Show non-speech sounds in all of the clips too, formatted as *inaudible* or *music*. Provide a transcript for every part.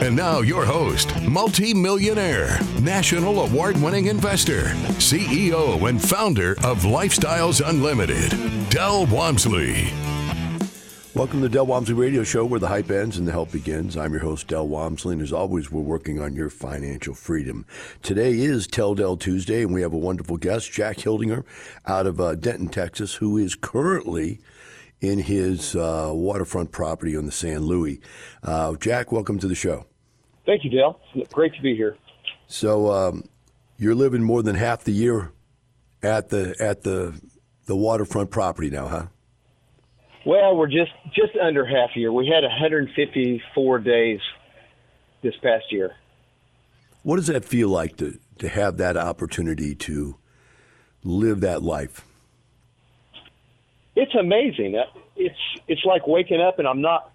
And now, your host, multi-millionaire, national award-winning investor, CEO and founder of Lifestyles Unlimited, Del Walmsley. Welcome to Del Walmsley Radio Show, where the hype ends and the help begins. I'm your host, Del Walmsley, and as always, we're working on your financial freedom. Today is Tell Del Tuesday, and we have a wonderful guest, Jack Hildinger, out of uh, Denton, Texas, who is currently in his uh, waterfront property on the San Luis. Uh, Jack, welcome to the show. Thank you, Dale. Great to be here. So um, you're living more than half the year at the at the the waterfront property now, huh? Well, we're just just under half a year. We had 154 days this past year. What does that feel like to to have that opportunity to live that life? It's amazing. Uh, it's it's like waking up and I'm not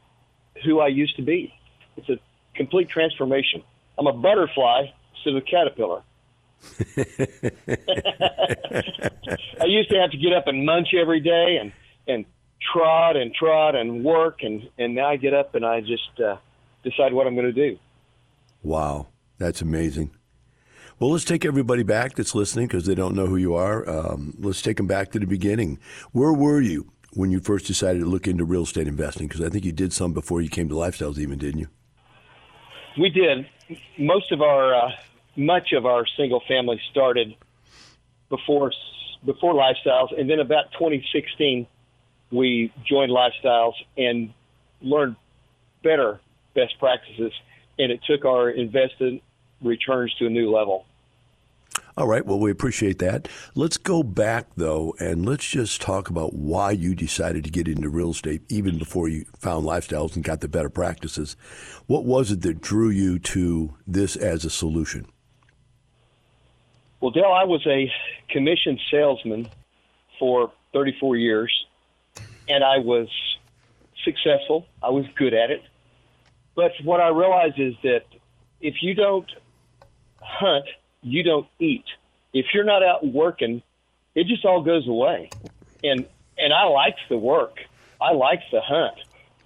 who I used to be. It's a complete transformation. I'm a butterfly instead of a caterpillar. *laughs* I used to have to get up and munch every day and and trot and trot and work and and now I get up and I just uh, decide what I'm going to do. Wow, that's amazing. Well, let's take everybody back that's listening because they don't know who you are. Um, let's take them back to the beginning. Where were you when you first decided to look into real estate investing? Because I think you did some before you came to Lifestyles, even didn't you? We did. Most of our, uh, much of our single family started before before Lifestyles, and then about 2016, we joined Lifestyles and learned better best practices, and it took our invested returns to a new level. All right. Well, we appreciate that. Let's go back, though, and let's just talk about why you decided to get into real estate even before you found lifestyles and got the better practices. What was it that drew you to this as a solution? Well, Dale, I was a commission salesman for 34 years, and I was successful. I was good at it. But what I realized is that if you don't hunt – you don't eat. If you're not out working, it just all goes away. And and I liked the work. I liked the hunt.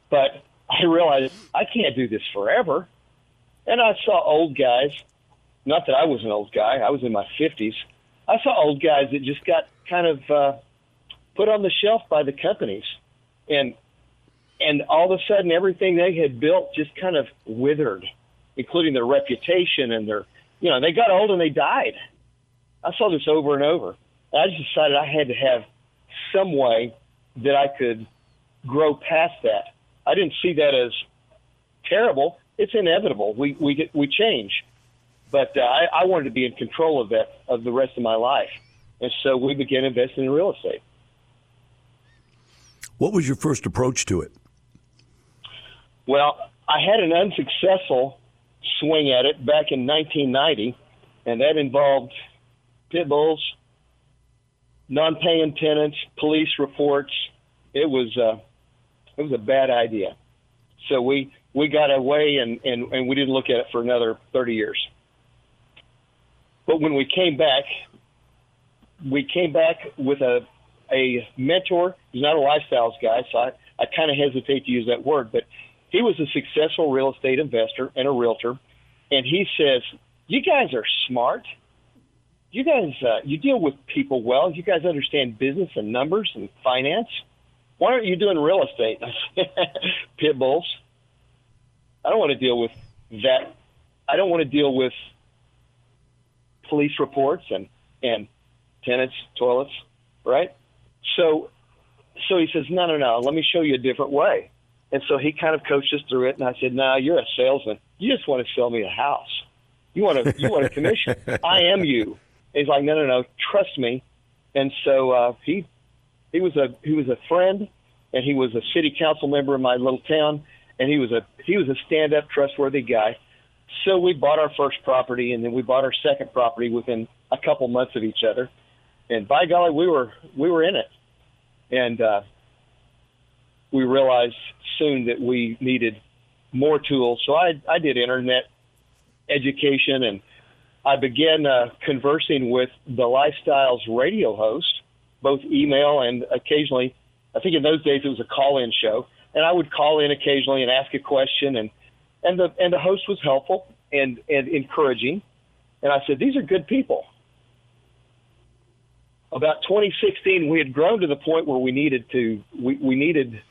But I realized I can't do this forever. And I saw old guys, not that I was an old guy, I was in my 50s. I saw old guys that just got kind of uh, put on the shelf by the companies. And and all of a sudden everything they had built just kind of withered, including their reputation and their you know, they got old and they died. I saw this over and over. And I just decided I had to have some way that I could grow past that. I didn't see that as terrible. It's inevitable. We we get, we change, but uh, I, I wanted to be in control of that of the rest of my life, and so we began investing in real estate. What was your first approach to it? Well, I had an unsuccessful swing at it back in 1990, and that involved pit bulls, non-paying tenants, police reports. It was uh, it was a bad idea. So we we got away and, and, and we didn't look at it for another 30 years. But when we came back, we came back with a a mentor. He's not a lifestyles guy, so I, I kind of hesitate to use that word, but he was a successful real estate investor and a realtor, and he says, "You guys are smart. You guys, uh, you deal with people well. You guys understand business and numbers and finance. Why aren't you doing real estate?" *laughs* Pit bulls. I don't want to deal with that. I don't want to deal with police reports and and tenants, toilets, right? So, so he says, "No, no, no. Let me show you a different way." And so he kind of coached us through it. And I said, "No, nah, you're a salesman. You just want to sell me a house. You want to you want a commission. *laughs* I am you." And he's like, "No, no, no. Trust me." And so uh, he he was a he was a friend, and he was a city council member in my little town, and he was a he was a stand up, trustworthy guy. So we bought our first property, and then we bought our second property within a couple months of each other. And by golly, we were we were in it. and uh, we realized soon that we needed more tools. So I, I did internet education and I began uh, conversing with the Lifestyles radio host, both email and occasionally. I think in those days it was a call-in show, and I would call in occasionally and ask a question, and and the and the host was helpful and and encouraging, and I said these are good people. About 2016, we had grown to the point where we needed to we, we needed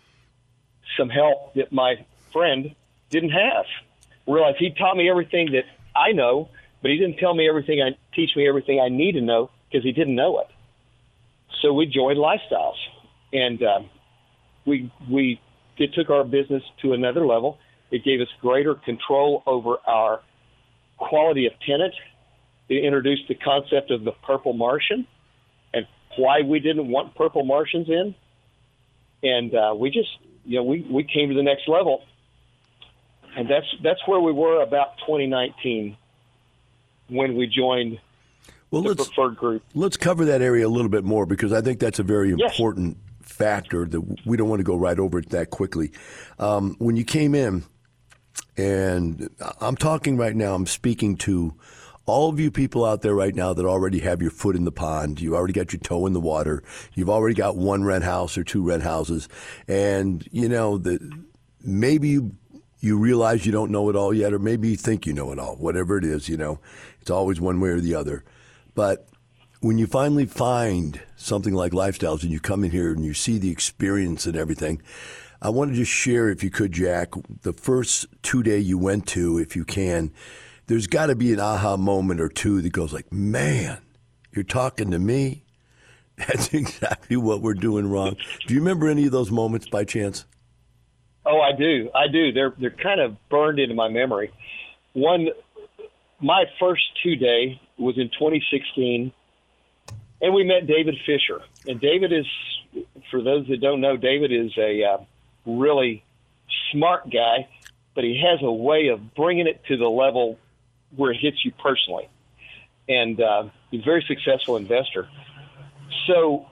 some help that my friend didn't have. Realized he taught me everything that I know, but he didn't tell me everything I teach me everything I need to know because he didn't know it. So we joined Lifestyles, and uh, we we it took our business to another level. It gave us greater control over our quality of tenant. It introduced the concept of the purple Martian and why we didn't want purple Martians in. And uh, we just, you know, we, we came to the next level. And that's that's where we were about 2019 when we joined well, the let's, preferred group. Let's cover that area a little bit more because I think that's a very yes. important factor that we don't want to go right over it that quickly. Um, when you came in, and I'm talking right now, I'm speaking to all of you people out there right now that already have your foot in the pond, you already got your toe in the water, you've already got one rent house or two rent houses, and you know that maybe you you realize you don't know it all yet, or maybe you think you know it all. Whatever it is, you know, it's always one way or the other. But when you finally find something like lifestyles and you come in here and you see the experience and everything, I want to just share, if you could, Jack, the first two day you went to, if you can. There's got to be an aha moment or two that goes like, "Man, you're talking to me." *laughs* That's exactly what we're doing wrong. Do you remember any of those moments by chance? Oh, I do. I do. They're they're kind of burned into my memory. One, my first two day was in 2016 and we met David Fisher. And David is, for those that don't know, David is a uh, really smart guy, but he has a way of bringing it to the level where it hits you personally. And uh, he's a very successful investor. So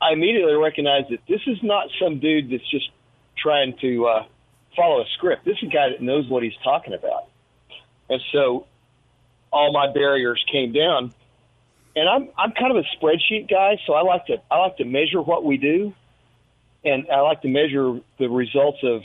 I immediately recognized that this is not some dude that's just trying to uh, follow a script. This is a guy that knows what he's talking about. And so all my barriers came down and I'm I'm kind of a spreadsheet guy, so I like to I like to measure what we do, and I like to measure the results of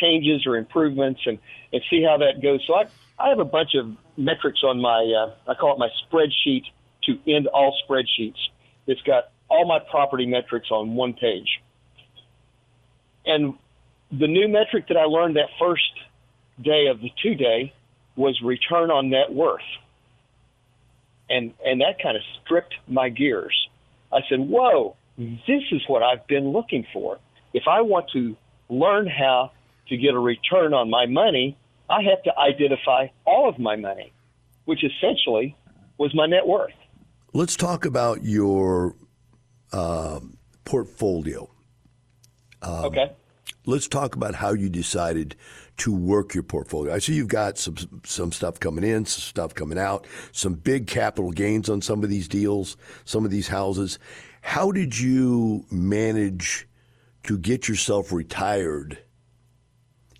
changes or improvements and and see how that goes. So I I have a bunch of metrics on my uh, I call it my spreadsheet to end all spreadsheets. It's got all my property metrics on one page, and the new metric that I learned that first day of the two day was return on net worth and and that kind of stripped my gears. I said, "Whoa, this is what I've been looking for. If I want to learn how to get a return on my money, I have to identify all of my money, which essentially was my net worth." Let's talk about your uh, portfolio. Um, okay. Let's talk about how you decided to work your portfolio. I see you've got some some stuff coming in, some stuff coming out, some big capital gains on some of these deals, some of these houses. How did you manage to get yourself retired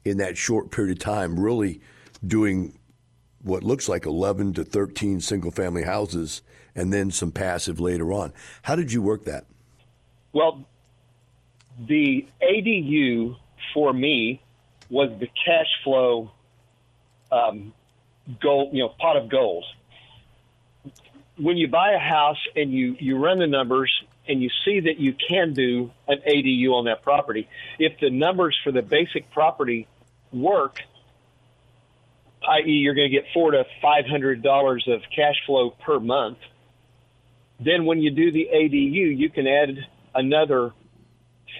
in that short period of time, really doing what looks like 11 to 13 single family houses and then some passive later on? How did you work that? Well, the ADU for me was the cash flow um, gold, you know, pot of gold. When you buy a house and you, you run the numbers and you see that you can do an ADU on that property, if the numbers for the basic property work, i.e., you're going to get four to five hundred dollars of cash flow per month, then when you do the ADU, you can add another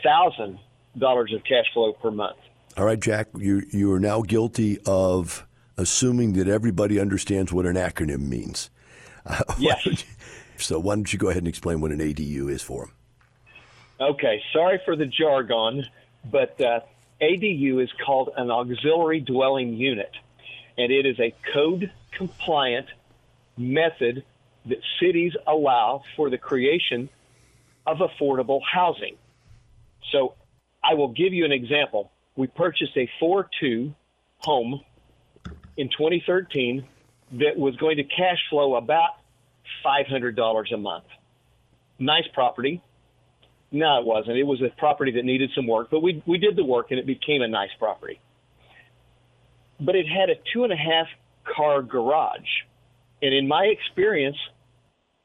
thousand dollars of cash flow per month. All right, Jack, you you are now guilty of assuming that everybody understands what an acronym means. *laughs* Uh, yes. Why so why don't you go ahead and explain what an ADU is for them? Okay, sorry for the jargon, but uh, ADU is called an auxiliary dwelling unit, and it is a code compliant method that cities allow for the creation of affordable housing. So I will give you an example. We purchased a 4 2 home in 2013 that was going to cash flow about $500 a month. Nice property. No, it wasn't. It was a property that needed some work, but we, we did the work and it became a nice property. But it had a two and a half car garage. And in my experience,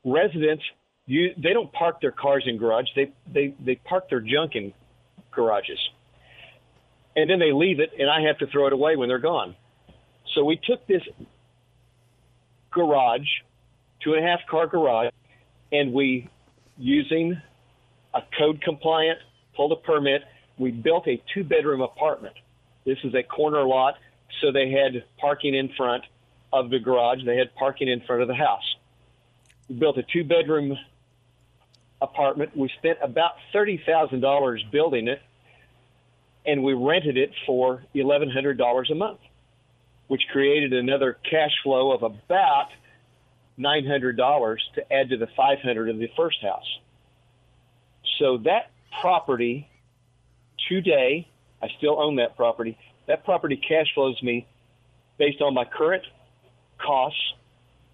residents you they don't park their cars in garage. They they they park their junk in garages, and then they leave it, and I have to throw it away when they're gone. So we took this garage, two and a half car garage, and we using a code compliant pulled a permit. We built a two bedroom apartment. This is a corner lot, so they had parking in front of the garage. They had parking in front of the house. We built a two bedroom apartment. We spent about $30,000 building it, and we rented it for $1,100 a month, which created another cash flow of about $900 to add to the 500 of the first house. So that property today, I still own that property. That property cash flows me based on my current costs,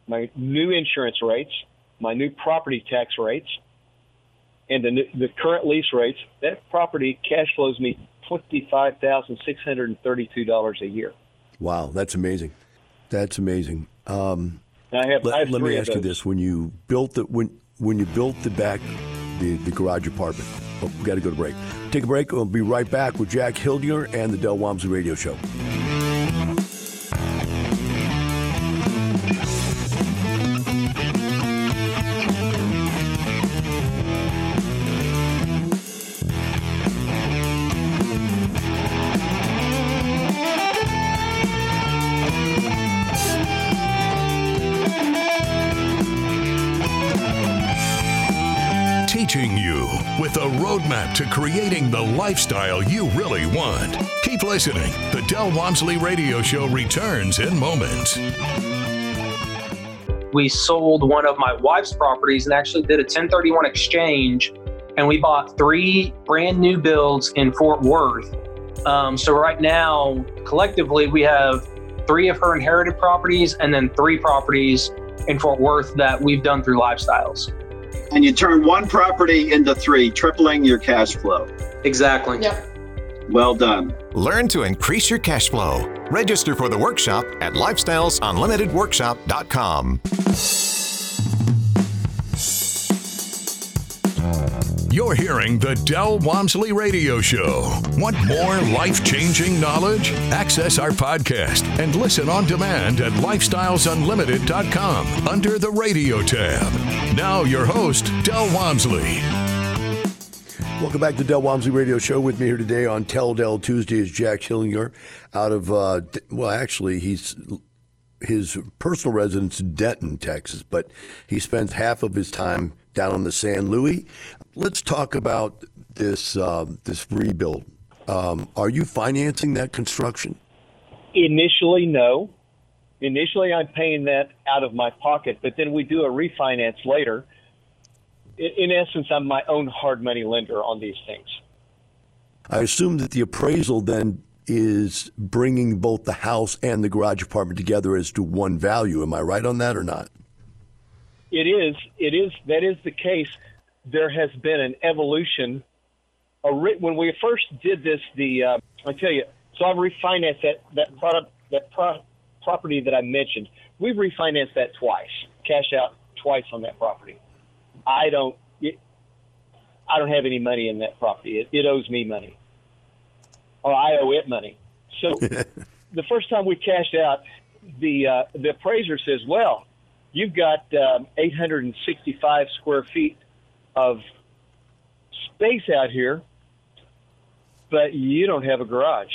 my new insurance rates, my new property tax rates, and the, the current lease rates, that property cash flows me twenty-five thousand six hundred and thirty-two dollars a year. Wow, that's amazing. That's amazing. Um, I have, let, I have let me ask you this: when you built the when when you built the back the, the garage apartment, oh, we got to go to break. Take a break. We'll be right back with Jack Hillier and the Del Walmsley Radio Show. Roadmap to creating the lifestyle you really want. Keep listening. The Del Walmsley Radio Show returns in moments. we sold one of my wife's properties and actually did a 1031 exchange and we bought three brand new builds in fort worth um, so right now collectively we have three of her inherited properties and then three properties in fort worth that we've done through lifestyles and you turn one property into three, tripling your cash flow. exactly Yep. Well done. Learn to increase your cash flow. Register for the workshop at lifestylesunlimitedworkshop.com. You're hearing the Del Walmsley Radio Show. Want more life changing knowledge? Access our podcast and listen on demand at lifestylesunlimited.com under the radio tab. Now, your host, Del Walmsley. Welcome back to Del Walmsley Radio Show. With me here today on Tell Del Tuesday is Jack Hillinger out of, uh, well, actually, he's his personal residence in Denton, Texas, but he spends half of his time down on the San Luis. Let's talk about this um, this rebuild. Um, are you financing that construction? Initially, no. Initially, I'm paying that out of my pocket, but then we do a refinance later. In, in essence, I'm my own hard money lender on these things. I assume that the appraisal then is bringing both the house and the garage apartment together as to one value. Am I right on that or not? It is. It is. That is the case. There has been an evolution. A ri- When we first did this, the uh, I tell you, so I've refinanced that that product that pro- property that I mentioned. We've refinanced that twice, cash out twice on that property. I don't. It, I don't have any money in that property. It, it owes me money, or I owe it money. So *laughs* the first time we cashed out, the uh, the appraiser says, "Well, you've got um, 865 square feet of space out here, but you don't have a garage.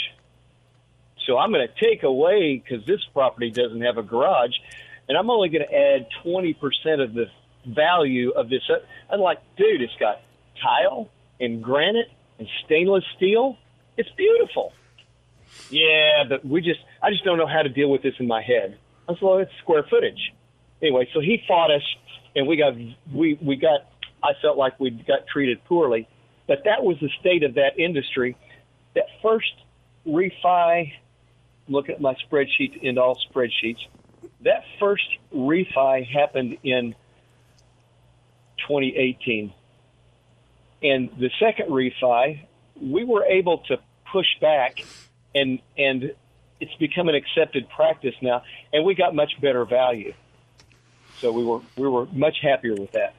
So I'm going to take away because this property doesn't have a garage, and I'm only going to add 20% of the value of this. I'm like, dude, it's got tile and granite and stainless steel. It's beautiful. Yeah, but we just, I just don't know how to deal with this in my head. I said, well, it's square footage. Anyway, so he fought us, and we got, we, we got, I felt like we got treated poorly. but that was the state of that industry. That first refi, look at my spreadsheet in all spreadsheets. That first refi happened in 2018. And the second refi, we were able to push back and and it's become an accepted practice now and we got much better value. So we were we were much happier with that.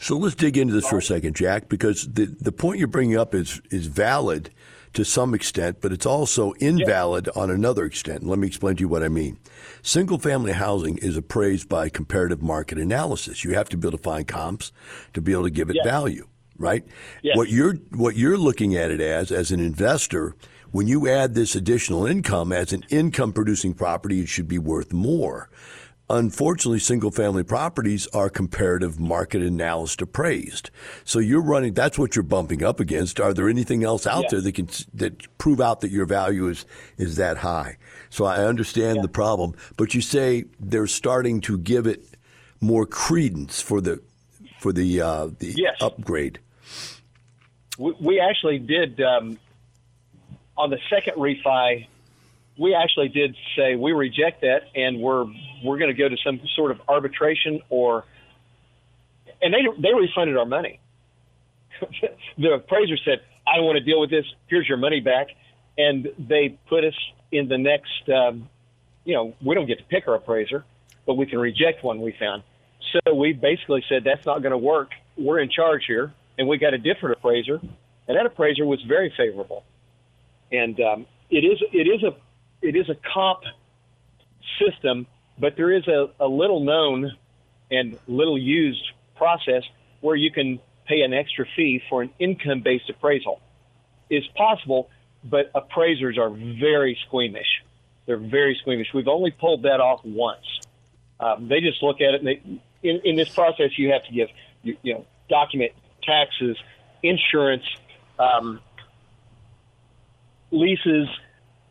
So let's dig into this for a second, Jack, because the the point you're bringing up is is valid to some extent, but it's also invalid yeah. on another extent. let me explain to you what I mean. Single family housing is appraised by comparative market analysis. You have to be able to find comps to be able to give it yeah. value, right? Yeah. What you're what you're looking at it as as an investor, when you add this additional income as an income producing property, it should be worth more. Unfortunately, single family properties are comparative market analysis appraised. So you're running, that's what you're bumping up against. Are there anything else out there that can, that prove out that your value is, is that high? So I understand yeah. the problem, but you say they're starting to give it more credence for the, for the, uh, the yes. upgrade. We, we actually did, um, on the second refi, we actually did say we reject that and we're we're going to go to some sort of arbitration or and they they refunded our money. *laughs* the appraiser said, "I don't want to deal with this. Here's your money back," and they put us in the next. Um, you know, we don't get to pick our appraiser, but we can reject one we found. So we basically said that's not going to work. We're in charge here, and we got a different appraiser, and that appraiser was very favorable. And um, it is it is a it is a comp system, but there is a, a little known and little used process where you can pay an extra fee for an income based appraisal. It's possible, but appraisers are very squeamish. They're very squeamish. We've only pulled that off once. Um, they just look at it, and they, in, in this process, you have to give, you, you know, document taxes, insurance, um, leases,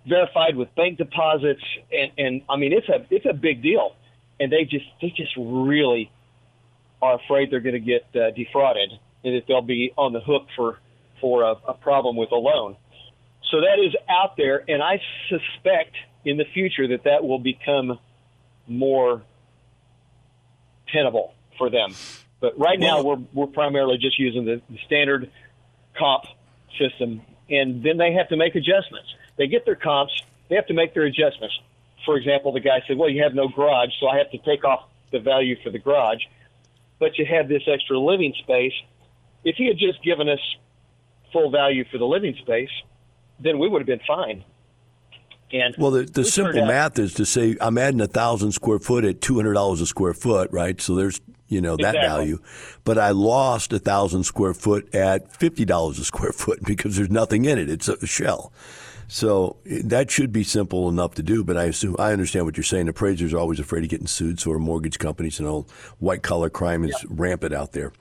verified with bank deposits, and, and I mean it's a it's a big deal, and they just they just really are afraid they're going to get uh, defrauded and that they'll be on the hook for for a, a problem with a loan. So that is out there, and I suspect in the future that that will become more tenable for them. But right now, we're we're primarily just using the, the standard comp system, and then they have to make adjustments. They get their comps. They have to make their adjustments. For example, the guy said, "Well, you have no garage, so I have to take off the value for the garage." But you have this extra living space. If he had just given us full value for the living space, then we would have been fine. And well, the, the simple math is to say I'm adding a thousand square foot at two hundred dollars a square foot, right? So there's you know that exactly. value, but I lost a thousand square foot at fifty dollars a square foot *laughs* because there's nothing in it; it's a shell. So that should be simple enough to do, but I assume I understand what you're saying. Appraisers are always afraid of getting sued, so are mortgage companies, and all white collar crime is yeah. rampant out there.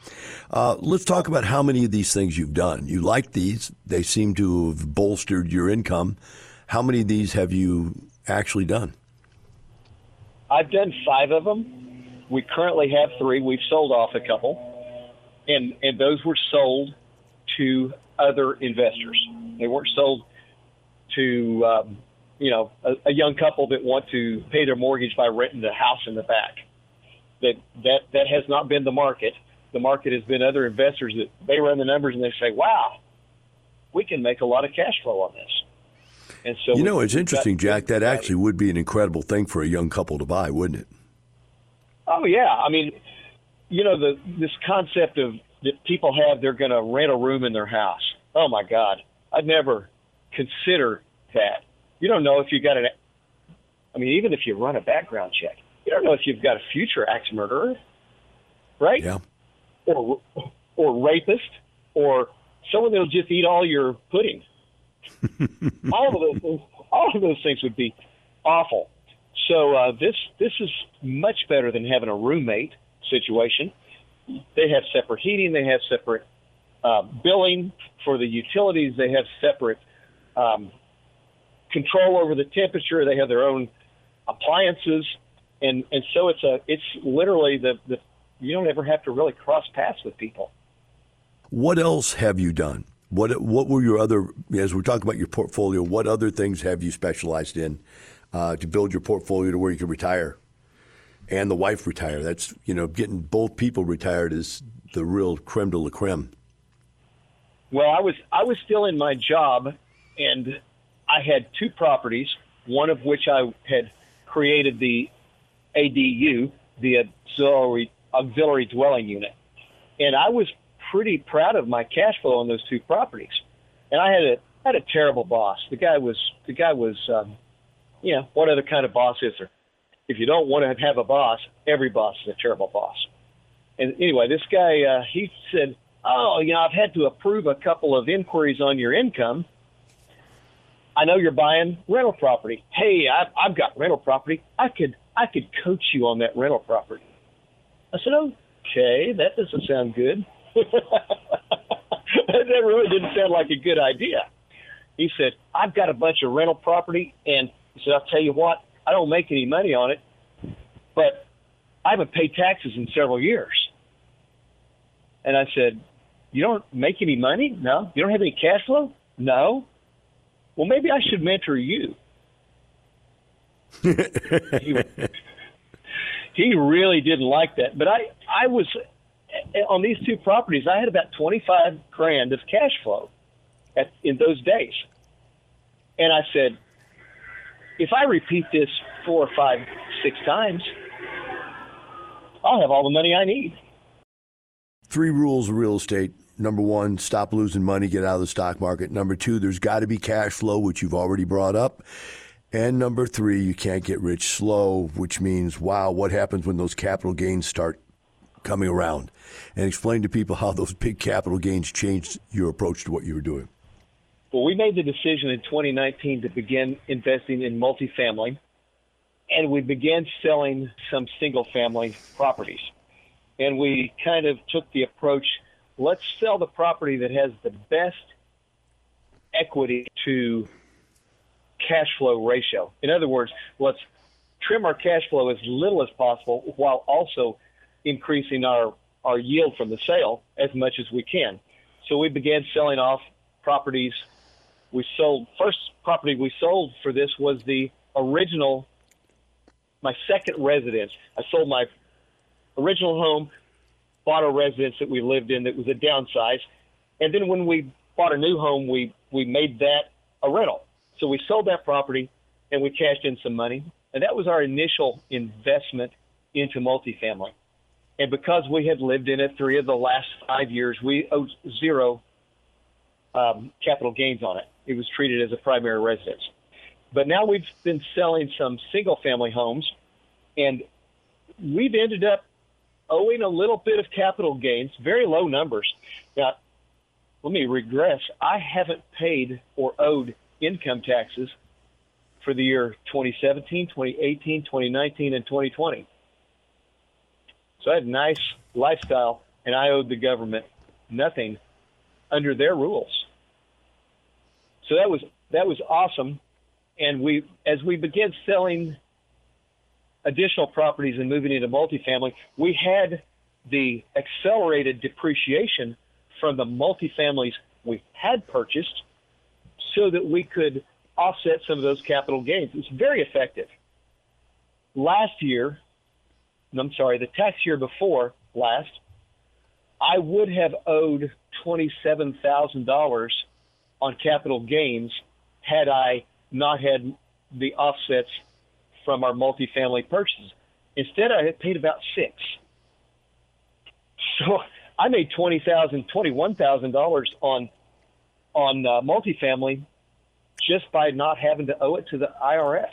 Uh, let's talk about how many of these things you've done. You like these; they seem to have bolstered your income. How many of these have you actually done? I've done five of them. We currently have three. We've sold off a couple, and and those were sold to other investors. They weren't sold to um, you know a, a young couple that want to pay their mortgage by renting the house in the back. That that that has not been the market. The market has been other investors that they run the numbers and they say, "Wow, we can make a lot of cash flow on this." And so you know, it's interesting, Jack. That actually would be an incredible thing for a young couple to buy, wouldn't it? Oh yeah, I mean, you know, the this concept of that people have they're going to rent a room in their house. Oh my God, I'd never consider that. You don't know if you got an. I mean, even if you run a background check, you don't know if you've got a future axe murderer, right? Yeah. Or or rapist, or someone that'll just eat all your pudding. *laughs* all of those things, all of those things would be awful. So uh, this this is much better than having a roommate situation. They have separate heating. They have separate uh, billing for the utilities. They have separate um, control over the temperature. They have their own appliances, and and so it's a it's literally the the you don't ever have to really cross paths with people. What else have you done? What what were your other as we're talking about your portfolio? What other things have you specialized in uh, to build your portfolio to where you can retire, and the wife retire? That's you know getting both people retired is the real creme de la creme. Well, I was I was still in my job, and I had two properties, one of which I had created the ADU, the auxiliary auxiliary dwelling unit, and I was pretty proud of my cash flow on those two properties. And I had a had a terrible boss. The guy was the guy was, um, you know, what other kind of boss is there? If you don't want to have a boss, every boss is a terrible boss. And anyway, this guy uh, he said, "Oh, you know, I've had to approve a couple of inquiries on your income. I know you're buying rental property. Hey, I've, I've got rental property. I could I could coach you on that rental property." I said, "Okay, that doesn't sound good." *laughs* that really didn't sound like a good idea. He said, I've got a bunch of rental property, and he said, I'll tell you what, I don't make any money on it, but I haven't paid taxes in several years. And I said, You don't make any money? No. You don't have any cash flow? No. Well, maybe I should mentor you. he, *laughs* he really didn't like that. But I, I was on these two properties, I had about 25 grand of cash flow at, in those days. And I said, if I repeat this four, five, six times, I'll have all the money I need. Three rules of real estate. Number one, stop losing money, get out of the stock market. Number two, there's got to be cash flow, which you've already brought up. And number three, you can't get rich slow, which means, wow, what happens when those capital gains start coming around? and explain to people *laughs* how those big capital gains changed your approach to what you were doing. Well, we made the decision in 2019 to begin investing in multifamily, and we began selling some single family properties. And we kind of took the approach let's sell the property that has the best equity to cash flow ratio. In other words, let's trim our cash flow as little as possible while also increasing our our yield from the sale as much as we can. So we began selling off properties. We sold first property we sold for this was the original my second residence. I sold my original home, bought a residence that we lived in that was a downsize, and then when we bought a new home, we we made that a rental. So we sold that property and we cashed in some money, and that was our initial investment into multifamily. And because we had lived in it three of the last five years, we owed zero um, capital gains on it. It was treated as a primary residence. But now we've been selling some single family homes, and we've ended up owing a little bit of capital gains, very low numbers. Now, let me regress. I haven't paid or owed income taxes for the year 2017, 2018, 2019, and 2020. So I had a nice lifestyle, and I owed the government nothing under their rules. So that was that was awesome. And we, as we began selling additional properties and moving into multifamily, we had the accelerated depreciation from the multifamilies we had purchased, so that we could offset some of those capital gains. It's very effective. Last year, I'm sorry, the tax year before last, I would have owed $27,000 on capital gains had I not had the offsets from our multifamily purchases. Instead, I had paid about six. So I made twenty thousand, twenty-one thousand dollars on on uh, multifamily just by not having to owe it to the IRS,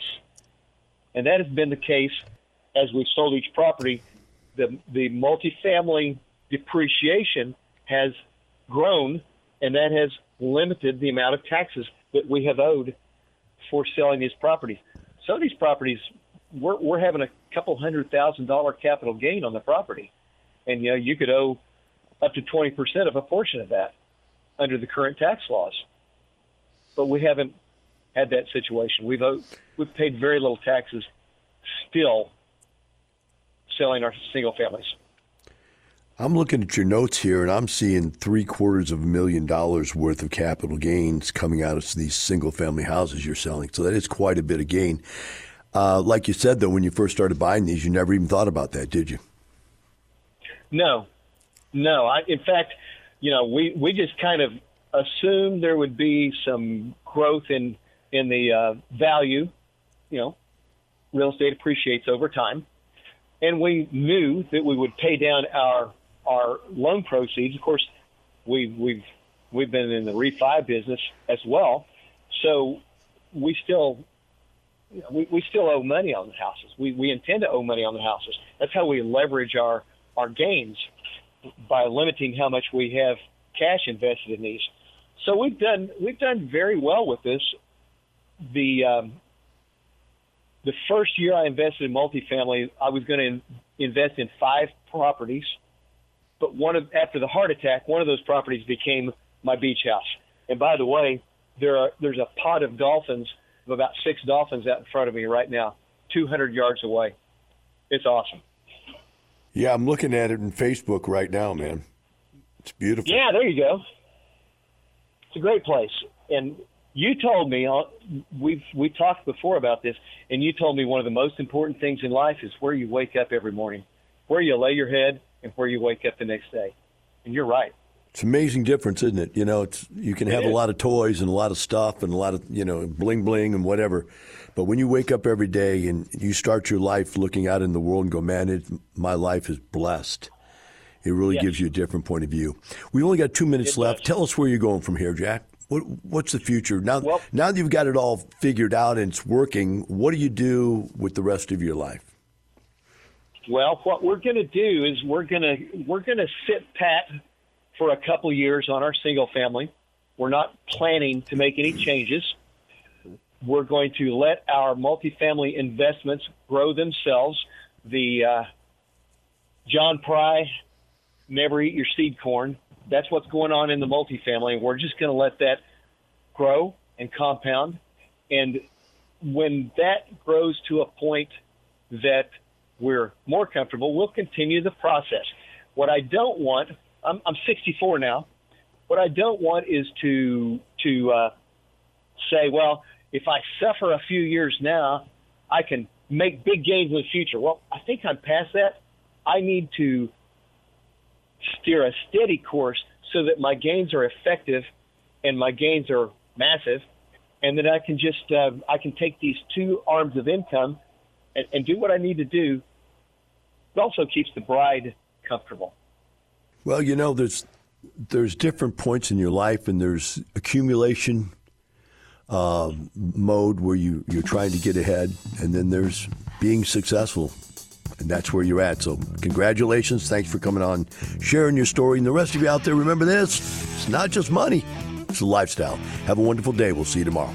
and that has been the case as we've sold each property, the the multifamily depreciation has grown, and that has limited the amount of taxes that we have owed for selling these properties. Some of these properties, we're, we're having a couple hundred thousand dollar capital gain on the property, and you know you could owe up to twenty percent of a portion of that under the current tax laws. But we haven't had that situation. We've owed, we've paid very little taxes still selling our single families. I'm looking at your notes here, and I'm seeing three quarters of a million dollars worth of capital gains coming out of these single family houses you're selling. So that is quite a bit of gain. Uh, like you said, though, when you first started buying these, you never even thought about that, did you? No, no. I, in fact, you know, we, we just kind of assumed there would be some growth in in the uh, value. You know, real estate appreciates over time, and we knew that we would pay down our our loan proceeds. Of course, we've we've we've been in the refi business as well, so we still we, we still owe money on the houses. We we intend to owe money on the houses. That's how we leverage our our gains by limiting how much we have cash invested in these. So we've done we've done very well with this. The um, the first year I invested in multifamily, I was going to invest in five properties but one of after the heart attack, one of those properties became my beach house. And by the way, there are there's a pod of dolphins of about six dolphins out in front of me right now, 200 yards away. It's awesome. Yeah, I'm looking at it in Facebook right now, man. It's beautiful. Yeah, there you go. It's a great place. And you told me uh, we've we talked before about this, and you told me one of the most important things in life is where you wake up every morning, where you lay your head, and where you wake up the next day. And you're right. It's an amazing difference, isn't it? You know, it's you can have a lot of toys and a lot of stuff and a lot of you know bling bling and whatever, but when you wake up every day and you start your life looking out in the world and go, man, it, my life is blessed. It really yes. gives you a different point of view. We only got two minutes it left. Does. Tell us where you're going from here, Jack. What, what's the future now? Well, now that you've got it all figured out and it's working, what do you do with the rest of your life? Well, what we're going to do is we're going to we're going to sit pat for a couple years on our single family. We're not planning to make any changes. We're going to let our multifamily investments grow themselves. The uh, John Pry, never eat your seed corn. That's what's going on in the multifamily. We're just going to let that grow and compound. And when that grows to a point that we're more comfortable, we'll continue the process. What I don't want, I'm, I'm 64 now. What I don't want is to to uh, say, well, if I suffer a few years now, I can make big gains in the future. Well, I think I'm past that. I need to steer a steady course so that my gains are effective and my gains are massive, and that I can just uh, I can take these two arms of income and, and do what I need to do. It also keeps the bride comfortable. Well, you know, there's there's different points in your life, and there's accumulation uh, mode where you you're trying to get ahead, and then there's being successful, and that's where you're at. So, congratulations! Thanks for coming on, sharing your story, and the rest of you out there, remember this: it's not just money; it's a lifestyle. Have a wonderful day. We'll see you tomorrow.